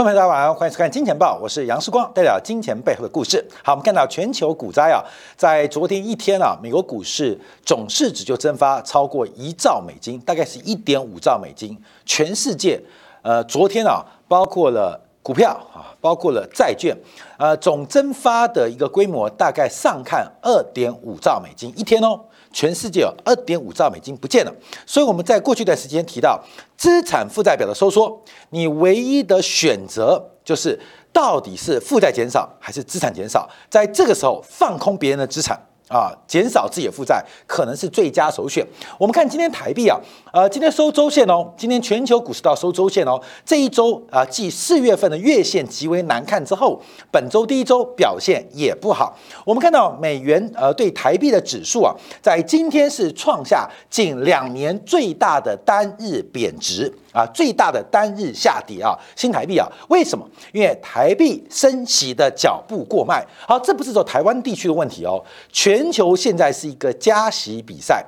观众朋友大家晚上好，欢迎收看《金钱报》，我是杨世光，带表金钱背后的故事。好，我们看到全球股灾啊，在昨天一天啊，美国股市总市值就蒸发超过一兆美金，大概是一点五兆美金。全世界，呃，昨天啊，包括了股票啊，包括了债券，呃，总蒸发的一个规模大概上看二点五兆美金一天哦。全世界有二点五兆美金不见了，所以我们在过去一段时间提到资产负债表的收缩，你唯一的选择就是到底是负债减少还是资产减少，在这个时候放空别人的资产。啊，减少自己的负债可能是最佳首选。我们看今天台币啊，呃，今天收周线哦，今天全球股市都收周线哦。这一周啊，继四月份的月线极为难看之后，本周第一周表现也不好。我们看到美元呃对台币的指数啊，在今天是创下近两年最大的单日贬值。啊，最大的单日下跌啊，新台币啊，为什么？因为台币升息的脚步过慢。好，这不是说台湾地区的问题哦，全全球现在是一个加息比赛，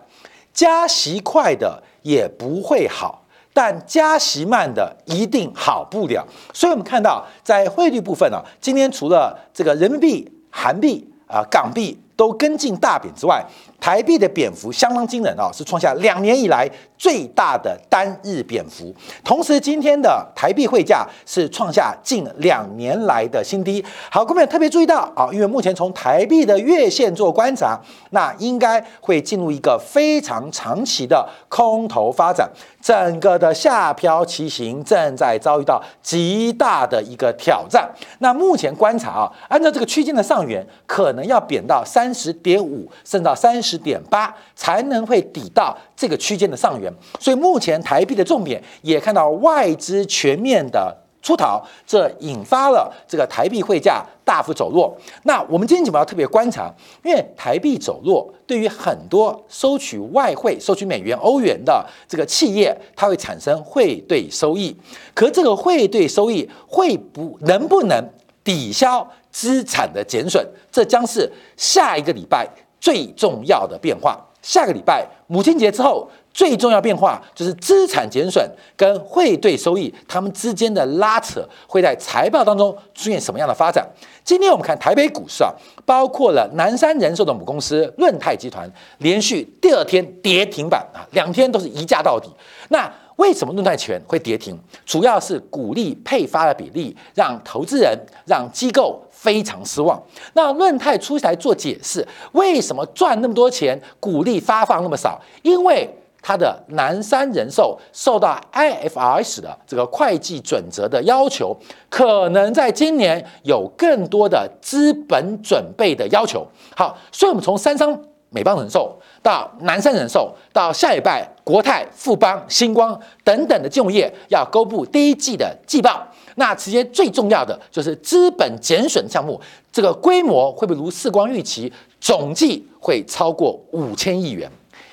加息快的也不会好，但加息慢的一定好不了。所以我们看到在汇率部分呢，今天除了这个人民币、韩币啊、港币都跟进大贬之外，台币的贬幅相当惊人啊，是创下两年以来最大的单日贬幅。同时，今天的台币汇价是创下近两年来的新低。好，各位特别注意到啊，因为目前从台币的月线做观察，那应该会进入一个非常长期的空头发展，整个的下漂骑行正在遭遇到极大的一个挑战。那目前观察啊，按照这个区间的上缘，可能要贬到三十点五，甚至到三十。十点八才能会抵到这个区间的上缘，所以目前台币的重点也看到外资全面的出逃，这引发了这个台币汇价大幅走弱。那我们今天节目要特别观察，因为台币走弱对于很多收取外汇、收取美元、欧元的这个企业，它会产生汇兑收益。可这个汇兑收益会不能不能抵消资产的减损？这将是下一个礼拜。最重要的变化，下个礼拜母亲节之后，最重要变化就是资产减损跟汇兑收益，它们之间的拉扯会在财报当中出现什么样的发展？今天我们看台北股市啊，包括了南山人寿的母公司润泰集团，连续第二天跌停板啊，两天都是一价到底。那为什么论泰权会跌停？主要是股利配发的比例让投资人、让机构非常失望。那论泰出台做解释，为什么赚那么多钱，股利发放那么少？因为它的南山人寿受到 IFRS 的这个会计准则的要求，可能在今年有更多的资本准备的要求。好，所以我们从三商。美邦人寿到南山人寿，到下礼拜国泰、富邦、星光等等的金融业要公布第一季的季报。那直接最重要的就是资本减损项目，这个规模会不会如四光预期，总计会超过五千亿元？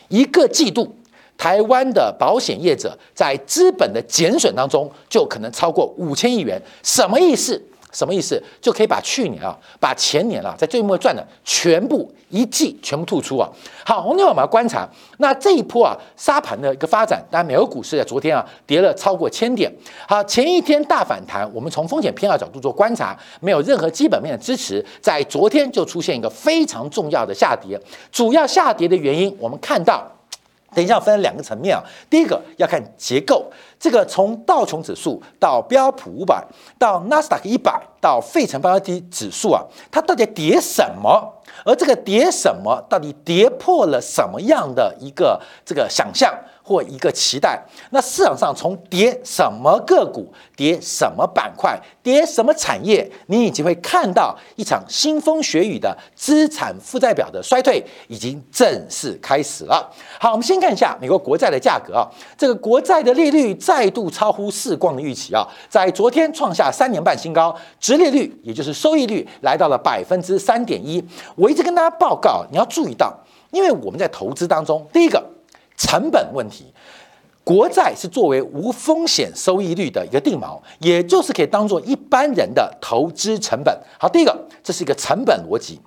一个季度，台湾的保险业者在资本的减损当中，就可能超过五千亿元。什么意思？什么意思？就可以把去年啊，把前年啊，在最末赚的全部一季全部吐出啊。好，红牛我们要观察，那这一波啊沙盘的一个发展，当然美国股市在昨天啊跌了超过千点。好，前一天大反弹，我们从风险偏好角度做观察，没有任何基本面的支持，在昨天就出现一个非常重要的下跌。主要下跌的原因，我们看到。等一下，分两个层面啊。第一个要看结构，这个从道琼指数到标普五百，到纳斯达克一百，到费城半导体指数啊，它到底跌什么？而这个跌什么，到底跌破了什么样的一个这个想象？或一个期待，那市场上从跌什么个股、跌什么板块、跌什么产业，你已经会看到一场腥风血雨的资产负债表的衰退已经正式开始了。好，我们先看一下美国国债的价格啊，这个国债的利率再度超乎市况的预期啊，在昨天创下三年半新高，直利率也就是收益率来到了百分之三点一。我一直跟大家报告，你要注意到，因为我们在投资当中，第一个。成本问题，国债是作为无风险收益率的一个定锚，也就是可以当做一般人的投资成本。好，第一个，这是一个成本逻辑，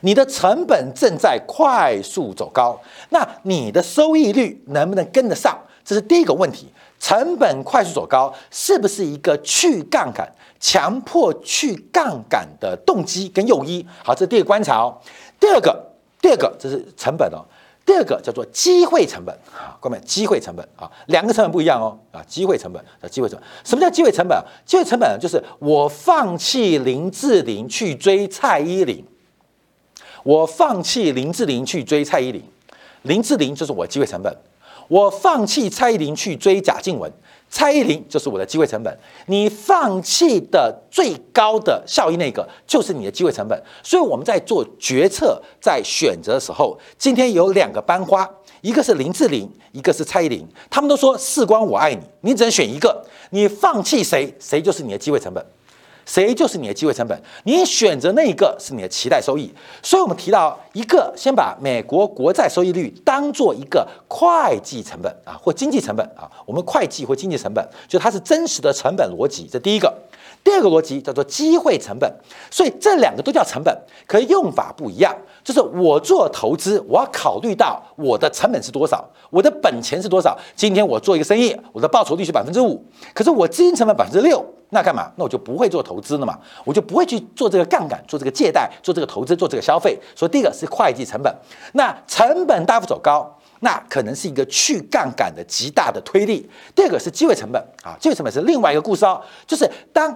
你的成本正在快速走高，那你的收益率能不能跟得上？这是第一个问题。成本快速走高，是不是一个去杠杆、强迫去杠杆的动机跟诱因？好，这是第一个观察哦。第二个，第二个这是成本哦。第二个叫做机会成本啊，各位，机会成本啊，两个成本不一样哦啊，机会成本叫，机会成本，什么叫机会成本？机会成本就是我放弃林志玲去追蔡依林，我放弃林志玲去追蔡依林，林志玲就是我机会成本，我放弃蔡依林去追贾静雯。蔡依林就是我的机会成本，你放弃的最高的效益那个就是你的机会成本。所以我们在做决策、在选择的时候，今天有两个班花，一个是林志玲，一个是蔡依林，他们都说“事关我爱你”，你只能选一个，你放弃谁，谁就是你的机会成本。谁就是你的机会成本？你选择那一个是你的期待收益。所以，我们提到一个，先把美国国债收益率当做一个会计成本啊，或经济成本啊。我们会计或经济成本，就它是真实的成本逻辑。这第一个。第二个逻辑叫做机会成本。所以这两个都叫成本，可用法不一样。就是我做投资，我要考虑到我的成本是多少，我的本钱是多少。今天我做一个生意，我的报酬率是百分之五，可是我资金成本百分之六。那干嘛？那我就不会做投资了嘛，我就不会去做这个杠杆，做这个借贷，做这个投资，做这个消费。所以第一个是会计成本，那成本大幅走高，那可能是一个去杠杆的极大的推力。第二个是机会成本啊，机会成本是另外一个故事哦，就是当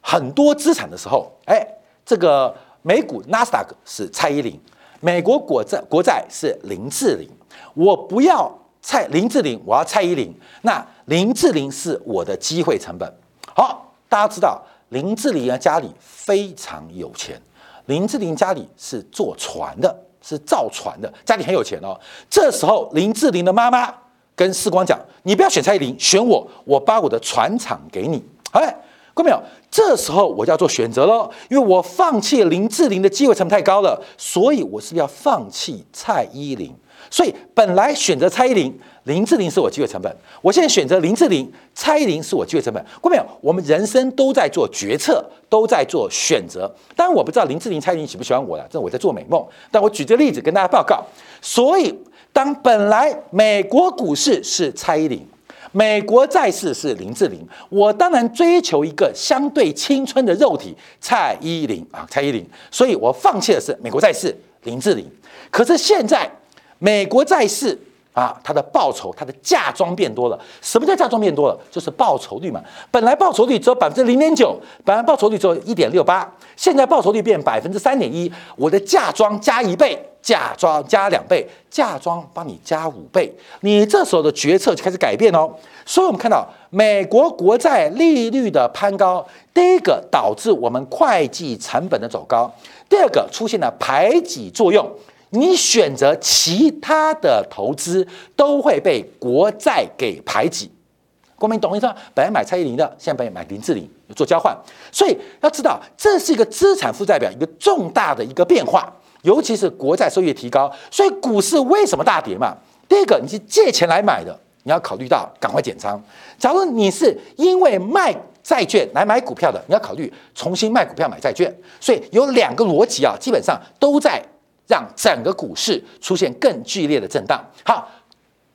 很多资产的时候，哎，这个美股纳斯达克是蔡依林，美国国债国债是林志玲，我不要蔡林志玲，我要蔡依林，那林志玲是我的机会成本。好，大家知道林志玲啊家里非常有钱。林志玲家里是坐船的，是造船的，家里很有钱哦。这时候，林志玲的妈妈跟世光讲：“你不要选蔡依林，选我，我把我的船厂给你。”哎，看到没有？这时候我就要做选择喽，因为我放弃林志玲的机会成本太高了，所以我是要放弃蔡依林。所以本来选择蔡依林。林志玲是我机会成本，我现在选择林志玲，蔡依林是我机会成本。过没有？我们人生都在做决策，都在做选择。当然我不知道林志玲、蔡依林喜不喜欢我了，这我在做美梦。但我举这个例子跟大家报告。所以，当本来美国股市是蔡依林，美国债市是林志玲，我当然追求一个相对青春的肉体蔡依林啊，蔡依林。所以我放弃的是美国债市林志玲。可是现在美国债市。啊，它的报酬，它的嫁妆变多了。什么叫嫁妆变多了？就是报酬率嘛。本来报酬率只有百分之零点九，本来报酬率只有一点六八，现在报酬率变百分之三点一。我的嫁妆加一倍，嫁妆加两倍，嫁妆帮你加五倍，你这时候的决策就开始改变哦。所以我们看到美国国债利率的攀高，第一个导致我们会计成本的走高，第二个出现了排挤作用。你选择其他的投资都会被国债给排挤，国民懂意思吗？本来买蔡依林的，现在买林志玲做交换，所以要知道这是一个资产负债表一个重大的一个变化，尤其是国债收益提高，所以股市为什么大跌嘛？第一个，你是借钱来买的，你要考虑到赶快减仓；假如你是因为卖债券来买股票的，你要考虑重新卖股票买债券。所以有两个逻辑啊，基本上都在。让整个股市出现更剧烈的震荡。好，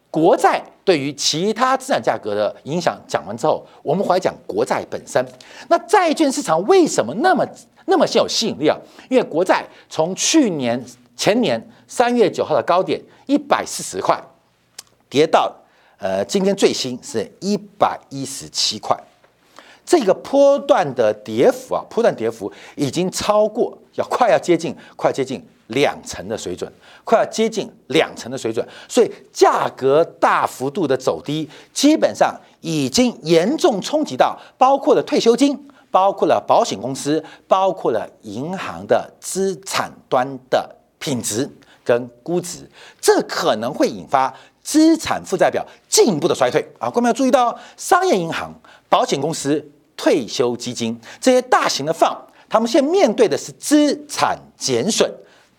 国债对于其他资产价格的影响讲完之后，我们回来讲国债本身。那债券市场为什么那么那么现有吸引力啊？因为国债从去年前年三月九号的高点一百四十块，跌到呃今天最新是一百一十七块，这个波段的跌幅啊，波段跌幅已经超过，要快要接近，快接近。两成的水准，快要接近两成的水准，所以价格大幅度的走低，基本上已经严重冲击到包括了退休金，包括了保险公司，包括了银行的资产端的品质跟估值，这可能会引发资产负债表进一步的衰退啊！各位要注意到，商业银行、保险公司、退休基金这些大型的放，他们现在面对的是资产减损。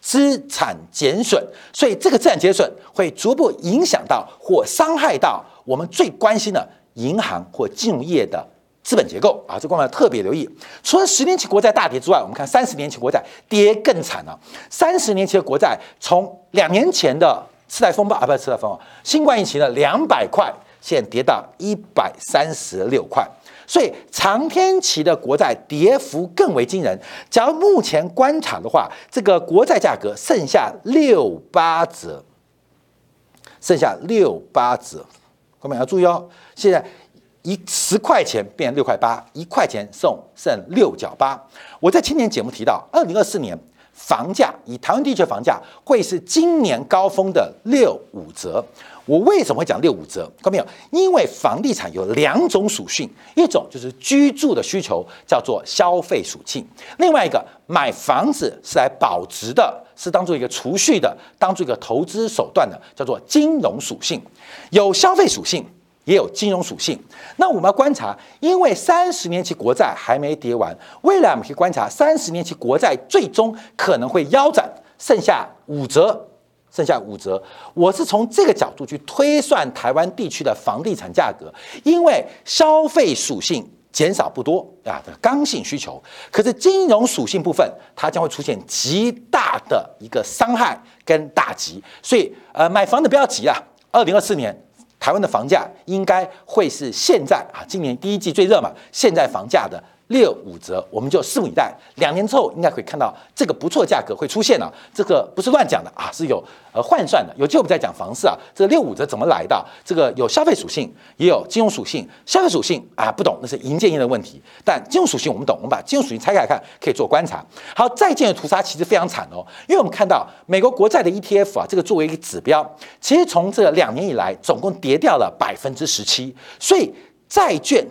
资产减损，所以这个资产减损会逐步影响到或伤害到我们最关心的银行或金融业的资本结构啊，这我们要特别留意。除了十年期国债大跌之外，我们看三十年期国债跌更惨了。三十年期的国债从两年前的次贷风暴啊，不是次贷风暴，新冠疫情的两百块现在跌到一百三十六块。所以长天期的国债跌幅更为惊人。假如目前观察的话，这个国债价格剩下六八折，剩下六八折。后面要注意哦，现在一十块钱变六块八，一块钱送剩六角八。我在青年节目提到，二零二四年房价以台湾地区房价会是今年高峰的六五折。我为什么会讲六五折？看到没有？因为房地产有两种属性，一种就是居住的需求，叫做消费属性；另外一个买房子是来保值的，是当做一个储蓄的，当做一个投资手段的，叫做金融属性。有消费属性，也有金融属性。那我们要观察，因为三十年期国债还没跌完，未来我们可以观察三十年期国债最终可能会腰斩，剩下五折。剩下五折，我是从这个角度去推算台湾地区的房地产价格，因为消费属性减少不多啊的刚性需求，可是金融属性部分它将会出现极大的一个伤害跟打击，所以呃买房的不要急啊，二零二四年台湾的房价应该会是现在啊今年第一季最热嘛，现在房价的。六五折，我们就拭目以待。两年之后，应该可以看到这个不错价格会出现了。这个不是乱讲的啊，是有呃换算的。有机会我们在讲房市啊，这个六五折怎么来的？这个有消费属性，也有金融属性。消费属性啊，不懂那是银建业的问题。但金融属性我们懂，我们把金融属性拆开来看，可以做观察。好，再见的屠杀其实非常惨哦，因为我们看到美国国债的 ETF 啊，这个作为一个指标，其实从这两年以来总共跌掉了百分之十七，所以债券。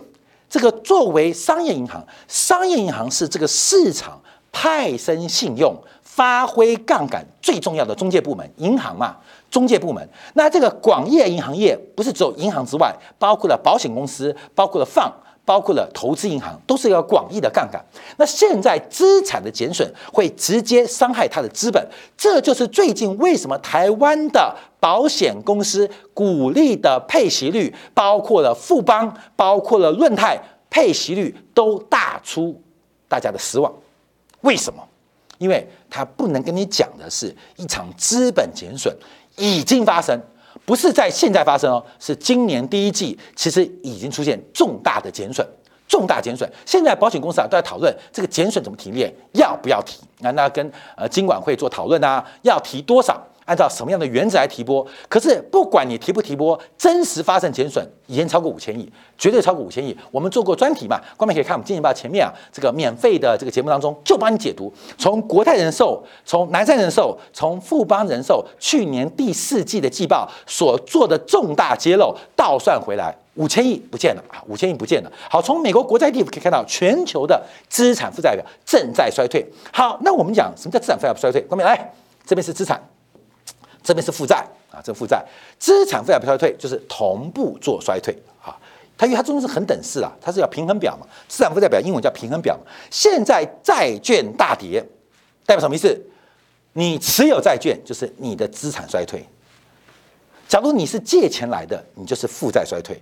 这个作为商业银行，商业银行是这个市场派生信用、发挥杠杆最重要的中介部门。银行嘛，中介部门。那这个广业银行业不是只有银行之外，包括了保险公司，包括了放。包括了投资银行，都是一个广义的杠杆。那现在资产的减损会直接伤害它的资本，这就是最近为什么台湾的保险公司鼓励的配息率，包括了富邦，包括了润泰，配息率都大出大家的失望。为什么？因为他不能跟你讲的是一场资本减损已经发生。不是在现在发生哦，是今年第一季，其实已经出现重大的减损，重大减损。现在保险公司啊都在讨论这个减损怎么提炼，要不要提？那那跟呃金管会做讨论啊，要提多少？按照什么样的原则来提拨？可是不管你提不提拨，真实发生减损已经超过五千亿，绝对超过五千亿。我们做过专题嘛？观众可以看我们《金钱报》前面啊，这个免费的这个节目当中就帮你解读，从国泰人寿、从南山人寿、从富邦人寿去年第四季的季报所做的重大揭露，倒算回来五千亿不见了啊，五千亿不见了。好，从美国国债地可以看到，全球的资产负债表正在衰退。好，那我们讲什么叫资产负债表衰退？观众来，这边是资产。这边是负债啊，这负债资产负债衰退就是同步做衰退啊。它因为它中间是很等式啊，它是要平衡表嘛。资产负债表英文叫平衡表嘛。现在债券大跌，代表什么意思？你持有债券就是你的资产衰退。假如你是借钱来的，你就是负债衰退。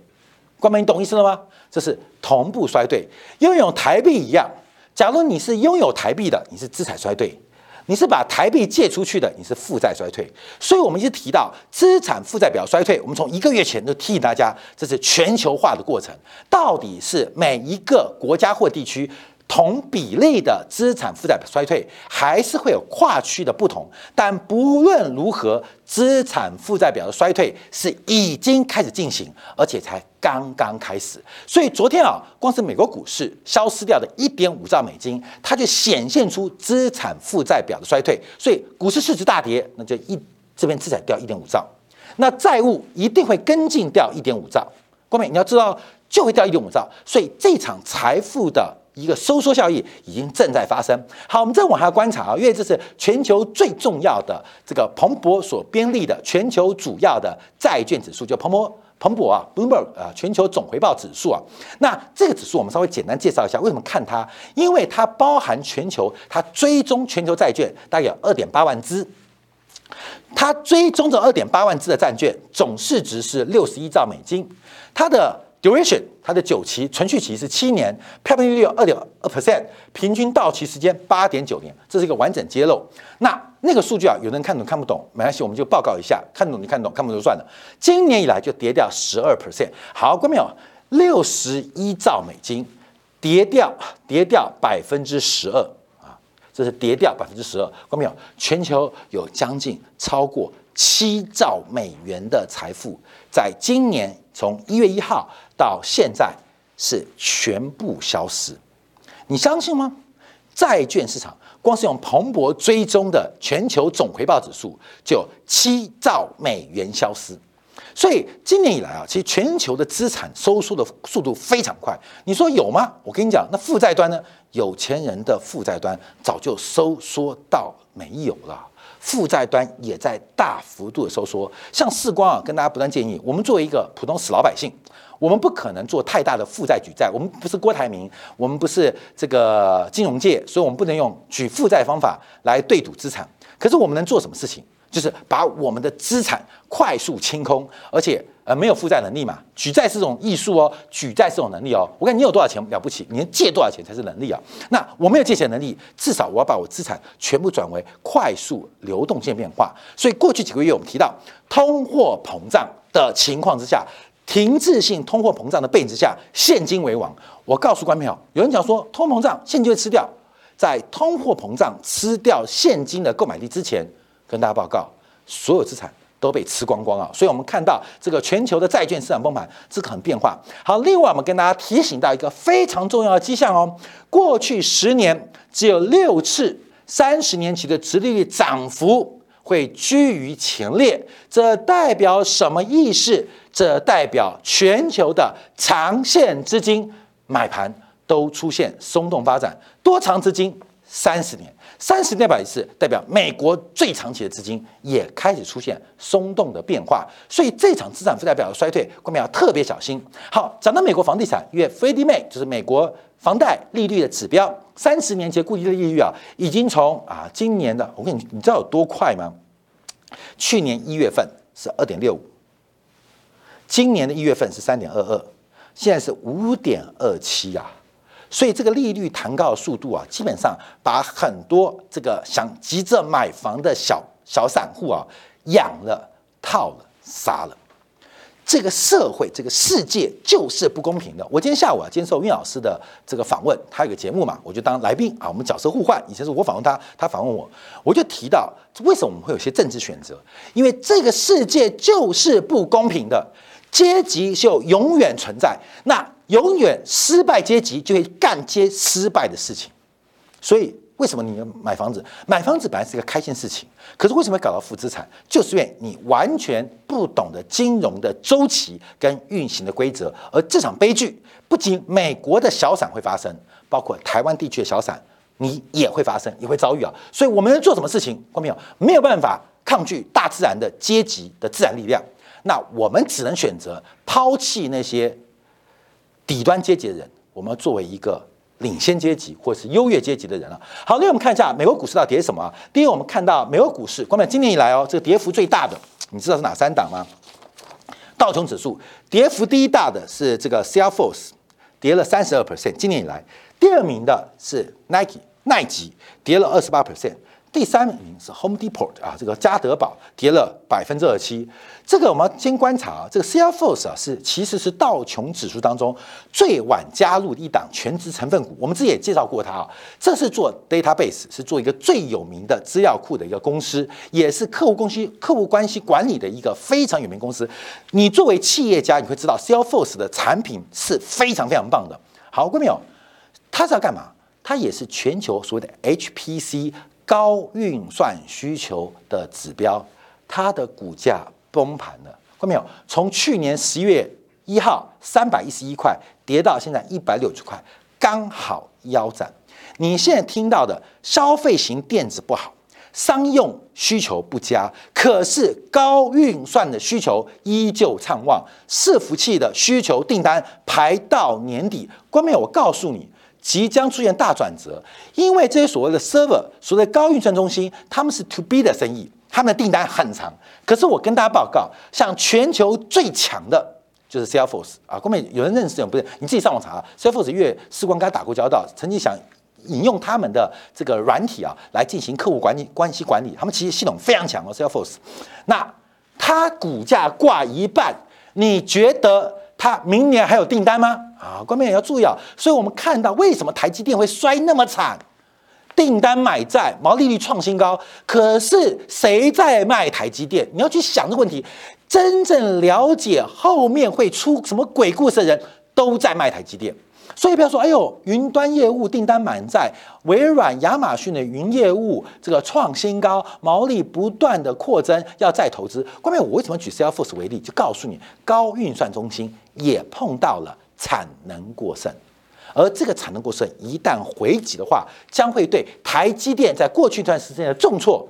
关门，你懂意思了吗？这是同步衰退，拥有台币一样。假如你是拥有台币的，你是资产衰退。你是把台币借出去的，你是负债衰退，所以我们一直提到资产负债表衰退。我们从一个月前就提醒大家，这是全球化的过程，到底是每一个国家或地区。同比例的资产负债表衰退还是会有跨区的不同，但不论如何，资产负债表的衰退是已经开始进行，而且才刚刚开始。所以昨天啊，光是美国股市消失掉的一点五兆美金，它就显现出资产负债表的衰退。所以股市市值大跌，那就一这边资产掉一点五兆，那债务一定会跟进掉一点五兆。光美，你要知道就会掉一点五兆，所以这场财富的。一个收缩效应已经正在发生。好，我们再往下观察啊，因为这是全球最重要的这个彭博所编立的全球主要的债券指数，就彭博彭博啊，Bloomberg 啊，全球总回报指数啊。那这个指数我们稍微简单介绍一下，为什么看它？因为它包含全球，它追踪全球债券大概有二点八万只，它追踪这二点八万只的债券总市值是六十一兆美金，它的。Duration 它的久期存续期是七年，票面利率二点二 percent，平均到期时间八点九年，这是一个完整揭露。那那个数据啊，有人看懂看不懂没关系，我们就报告一下，看懂你看懂，看不懂就算了。今年以来就跌掉十二 percent，好，观众朋友，六十一兆美金跌掉，跌掉百分之十二啊，这是跌掉百分之十二。观众朋友，全球有将近超过七兆美元的财富，在今年从一月一号到现在是全部消失，你相信吗？债券市场光是用彭博追踪的全球总回报指数，就七兆美元消失。所以今年以来啊，其实全球的资产收缩的速度非常快。你说有吗？我跟你讲，那负债端呢？有钱人的负债端早就收缩到没有了，负债端也在大幅度的收缩。像世光啊，跟大家不断建议，我们作为一个普通死老百姓。我们不可能做太大的负债举债，我们不是郭台铭，我们不是这个金融界，所以我们不能用举负债方法来对赌资产。可是我们能做什么事情？就是把我们的资产快速清空，而且呃没有负债能力嘛。举债是种艺术哦，举债是种能力哦。我看你有多少钱了不起，你能借多少钱才是能力啊。那我没有借钱能力，至少我要把我资产全部转为快速流动性变化。所以过去几个月我们提到通货膨胀的情况之下。停滞性通货膨胀的背景之下，现金为王。我告诉观众朋友，有人讲说通膨胀现金会吃掉，在通货膨胀吃掉现金的购买力之前，跟大家报告，所有资产都被吃光光啊！所以我们看到这个全球的债券市场崩盘，这个很变化。好，另外我们跟大家提醒到一个非常重要的迹象哦，过去十年只有六次三十年期的殖利率涨幅。会居于前列，这代表什么意思？这代表全球的长线资金买盘都出现松动发展，多长资金三十年，三十代表一次，代表美国最长期的资金也开始出现松动的变化，所以这场资产负债表的衰退，我们要特别小心。好，讲到美国房地产，因为 Freddie Mac 就是美国房贷利率的指标，三十年期固定的利率啊，已经从啊今年的，我跟你，你知道有多快吗？去年一月份是二点六五，今年的一月份是三点二二，现在是五点二七啊！所以这个利率弹高的速度啊，基本上把很多这个想急着买房的小小散户啊养了、套了、杀了。这个社会，这个世界就是不公平的。我今天下午啊接受岳老师的这个访问，他有个节目嘛，我就当来宾啊，我们角色互换。以前是我访问他，他访问我，我就提到为什么我们会有些政治选择？因为这个世界就是不公平的，阶级就永远存在，那永远失败阶级就会干接失败的事情，所以。为什么你要买房子？买房子本来是一个开心事情，可是为什么搞到负资产？就是因为你完全不懂得金融的周期跟运行的规则。而这场悲剧不仅美国的小散会发生，包括台湾地区的小散，你也会发生，也会遭遇啊。所以我们能做什么事情？观众朋友没有办法抗拒大自然的阶级的自然力量，那我们只能选择抛弃那些底端阶级的人，我们作为一个。领先阶级或是优越阶级的人了。好，那我们看一下美国股市到底跌什么？第一，我们看到美国股市，光看今年以来哦，这个跌幅最大的，你知道是哪三档吗？道琼指数跌幅第一大的是这个 s a l e f o r c e 跌了三十二 percent，今年以来。第二名的是 Nike，耐吉跌了二十八 percent。第三名是 Home Depot 啊，这个家得宝跌了百分之二七。这个我们先观察啊，这个 Salesforce 啊是其实是道琼指数当中最晚加入的一档全职成分股。我们之前也介绍过它啊，这是做 database，是做一个最有名的资料库的一个公司，也是客户公司客户关系管理的一个非常有名公司。你作为企业家，你会知道 Salesforce 的产品是非常非常棒的。好，各位朋友，它是要干嘛？它也是全球所谓的 HPC。高运算需求的指标，它的股价崩盘了，看到没有？从去年十月一号三百一十一块跌到现在一百六十块，刚好腰斩。你现在听到的消费型电子不好，商用需求不佳，可是高运算的需求依旧畅旺，伺服器的需求订单排到年底。关没有？我告诉你。即将出现大转折，因为这些所谓的 server，所谓的高运算中心，他们是 to B 的生意，他们的订单很长。可是我跟大家报告，像全球最强的就是 Salesforce 啊，后面有人认识有不是？你自己上网查，Salesforce 越时光跟他打过交道，曾经想引用他们的这个软体啊来进行客户管理关系管理，他们其实系统非常强哦，Salesforce。那它股价挂一半，你觉得它明年还有订单吗？啊，观众也要注意啊。所以我们看到为什么台积电会摔那么惨？订单买债，毛利率创新高，可是谁在卖台积电？你要去想这个问题。真正了解后面会出什么鬼故事的人，都在卖台积电。所以不要说，哎呦，云端业务订单满载，微软、亚马逊的云业务这个创新高，毛利不断的扩增，要再投资。关键我为什么举 Salesforce 为例，就告诉你，高运算中心也碰到了产能过剩。而这个产能过剩一旦回击的话，将会对台积电在过去一段时间的重挫，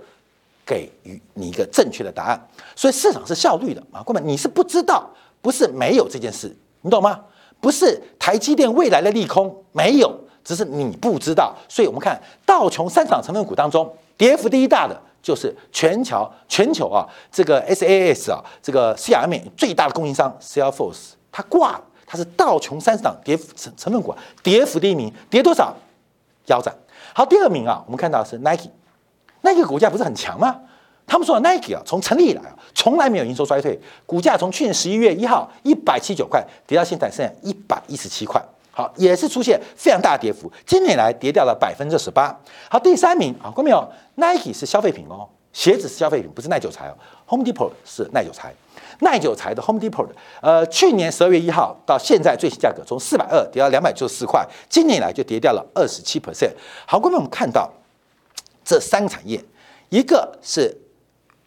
给予你一个正确的答案。所以市场是效率的啊，哥们，你是不知道，不是没有这件事，你懂吗？不是台积电未来的利空没有，只是你不知道。所以我们看道琼三场成分股当中，跌幅第一大的就是全球全球啊，这个 SAS 啊，这个 CRM 最大的供应商 Salesforce，它挂了。它是道琼三十档跌成成分股，跌幅第一名，跌多少？腰斩。好，第二名啊，我们看到是 Nike，Nike 股价不是很强吗？他们说 Nike 啊，从成立以来啊，从来没有营收衰退，股价从去年十一月一号一百七九块跌到现在剩下一百一十七块，好，也是出现非常大的跌幅，今年来跌掉了百分之十八。好，第三名啊，看到没有？Nike 是消费品哦，鞋子是消费品，不是耐久材哦，Home Depot 是耐久材。耐久材的 Home Depot 的，呃，去年十二月一号到现在最新价格从四百二跌到两百九十四块，今年以来就跌掉了二十七 percent。好，各位我们看到这三个产业，一个是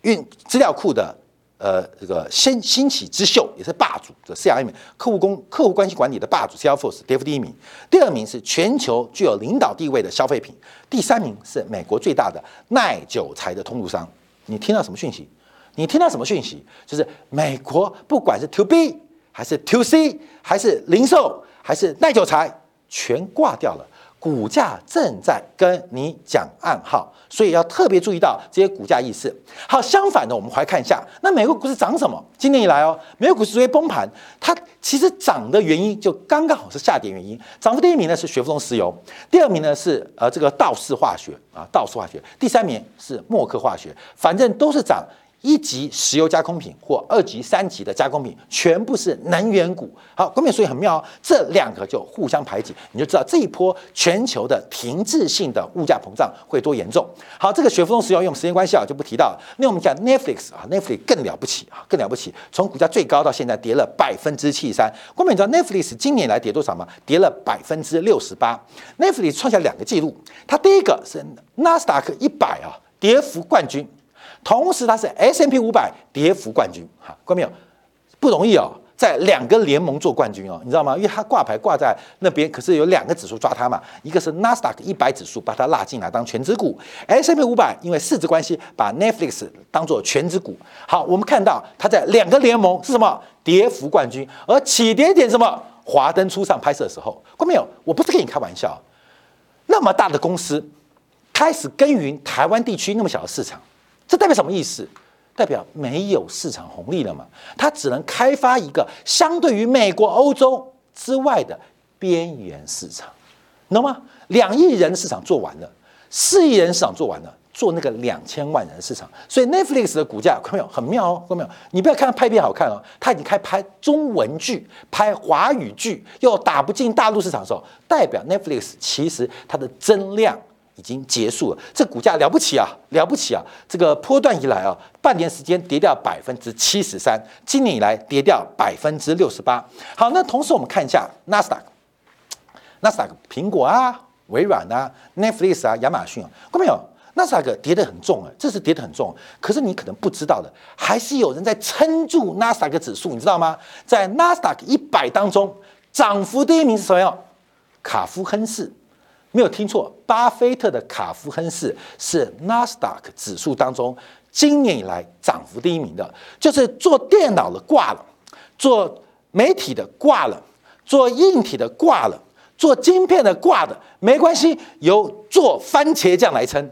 运资料库的，呃，这个新兴起之秀，也是霸主的 CRM 客户公客户关系管理的霸主 Salesforce 跌幅第一名，第二名是全球具有领导地位的消费品，第三名是美国最大的耐久材的通路商。你听到什么讯息？你听到什么讯息？就是美国不管是 To B 还是 To C，还是零售，还是耐久材，全挂掉了，股价正在跟你讲暗号，所以要特别注意到这些股价意识。好，相反的，我们回来看一下，那美国股市涨什么？今年以来哦，美国股市直接崩盘，它其实涨的原因就刚刚好是下跌原因。涨幅第一名呢是雪佛龙石油，第二名呢是呃这个道氏化学啊，道氏化学，第三名是默克化学，反正都是涨。一级石油加工品或二级、三级的加工品，全部是能源股。好，关键所以很妙哦，这两个就互相排挤，你就知道这一波全球的停滞性的物价膨胀会多严重。好，这个雪佛龙石油用时间关系啊就不提到了。那我们讲 Netflix 啊，Netflix 更了不起啊，更了不起，从股价最高到现在跌了百分之七十三。关键你知道 Netflix 今年来跌多少吗？跌了百分之六十八。Netflix 创下两个记录，它第一个是纳斯达克一百啊，跌幅冠军。同时，它是 S M P 五百跌幅冠军，哈，看到没有？不容易哦，在两个联盟做冠军哦，你知道吗？因为它挂牌挂在那边，可是有两个指数抓它嘛，一个是 Nasdaq 一百指数把它拉进来当全指股，S M P 五百因为市值关系把 Netflix 当做全指股。好，我们看到它在两个联盟是什么？跌幅冠军，而起跌点什么？华灯初上拍摄的时候，看到没有？我不是跟你开玩笑，那么大的公司开始耕耘台湾地区那么小的市场。这代表什么意思？代表没有市场红利了嘛？它只能开发一个相对于美国、欧洲之外的边缘市场，懂吗？两亿人市场做完了，四亿人市场做完了，做那个两千万人市场。所以 Netflix 的股价看到没有？很妙哦，看到没有？你不要看它拍片好看哦，它已经开拍中文剧、拍华语剧，又打不进大陆市场的时候，代表 Netflix 其实它的增量。已经结束了，这股价了不起啊，了不起啊！这个波段以来啊，半年时间跌掉百分之七十三，今年以来跌掉百分之六十八。好，那同时我们看一下纳斯达克，纳斯达克，苹果啊、微软啊、Netflix 啊、亚马逊啊，看没有？纳斯达克跌得很重啊，这是跌得很重。可是你可能不知道的，还是有人在撑住纳斯达克指数，你知道吗？在纳斯达克一百当中，涨幅第一名是什么？卡夫亨氏。没有听错，巴菲特的卡夫亨氏是纳斯达克指数当中今年以来涨幅第一名的，就是做电脑的挂了，做媒体的挂了，做硬体的挂了，做晶片的挂的没关系，由做番茄酱来撑。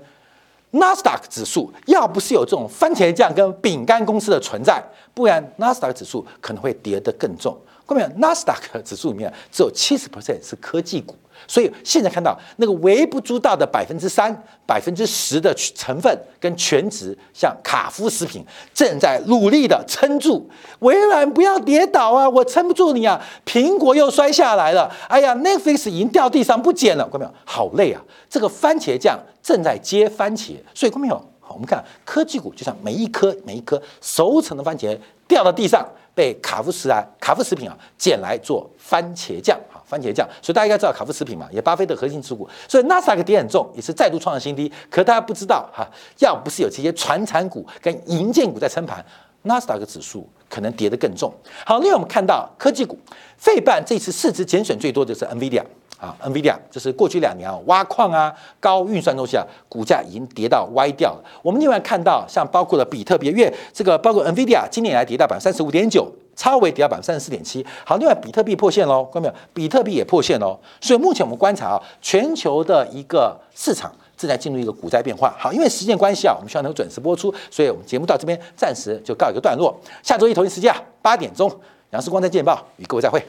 纳斯达克指数要不是有这种番茄酱跟饼干公司的存在，不然纳斯达克指数可能会跌得更重。各位，纳斯达克指数里面只有七十 percent 是科技股。所以现在看到那个微不足道的百分之三、百分之十的成分跟全值，像卡夫食品正在努力的撑住微软，不要跌倒啊！我撑不住你啊！苹果又摔下来了，哎呀，Netflix 已经掉地上不捡了，看到没有？好累啊！这个番茄酱正在接番茄，所以看到没有？好，我们看科技股，就像每一颗每一颗熟成的番茄掉到地上，被卡夫食啊、卡夫食品啊捡来做番茄酱。番茄酱，所以大家应该知道卡夫食品嘛，也巴菲特核心持股，所以纳斯达克跌很重，也是再度创了新低。可大家不知道哈，要不是有这些传产股跟银建股在撑盘，纳斯达克指数可能跌得更重。好，另外我们看到科技股，费半这次市值减损最多的是 NVIDIA 啊，NVIDIA 就是过去两年啊挖矿啊高运算东西啊，股价已经跌到歪掉了。我们另外看到像包括了比特币，因为这个包括 NVIDIA 今年来跌到百分之三十五点九。超微跌到百分之三十四点七，好，另外比特币破线喽，看到没有？比特币也破线喽，所以目前我们观察啊，全球的一个市场正在进入一个股灾变化。好，因为时间关系啊，我们希望能够准时播出，所以我们节目到这边暂时就告一个段落。下周一同一时间啊，八点钟，杨世光在见报与各位再会。